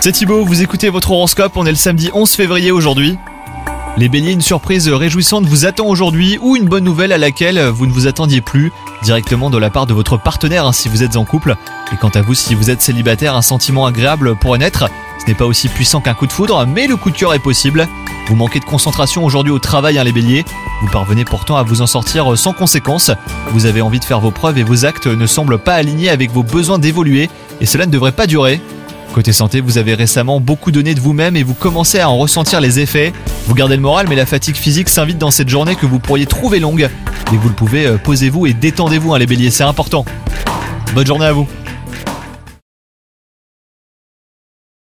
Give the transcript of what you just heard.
C'est Thibaut, vous écoutez votre horoscope, on est le samedi 11 février aujourd'hui. Les béliers, une surprise réjouissante vous attend aujourd'hui ou une bonne nouvelle à laquelle vous ne vous attendiez plus, directement de la part de votre partenaire hein, si vous êtes en couple. Et quant à vous, si vous êtes célibataire, un sentiment agréable pourrait naître. Ce n'est pas aussi puissant qu'un coup de foudre, mais le coup de cœur est possible. Vous manquez de concentration aujourd'hui au travail, hein, les béliers. Vous parvenez pourtant à vous en sortir sans conséquence. Vous avez envie de faire vos preuves et vos actes ne semblent pas alignés avec vos besoins d'évoluer, et cela ne devrait pas durer. Côté santé, vous avez récemment beaucoup donné de vous-même et vous commencez à en ressentir les effets. Vous gardez le moral, mais la fatigue physique s'invite dans cette journée que vous pourriez trouver longue. Dès que vous le pouvez, euh, posez-vous et détendez-vous, hein, les béliers, c'est important. Bonne journée à vous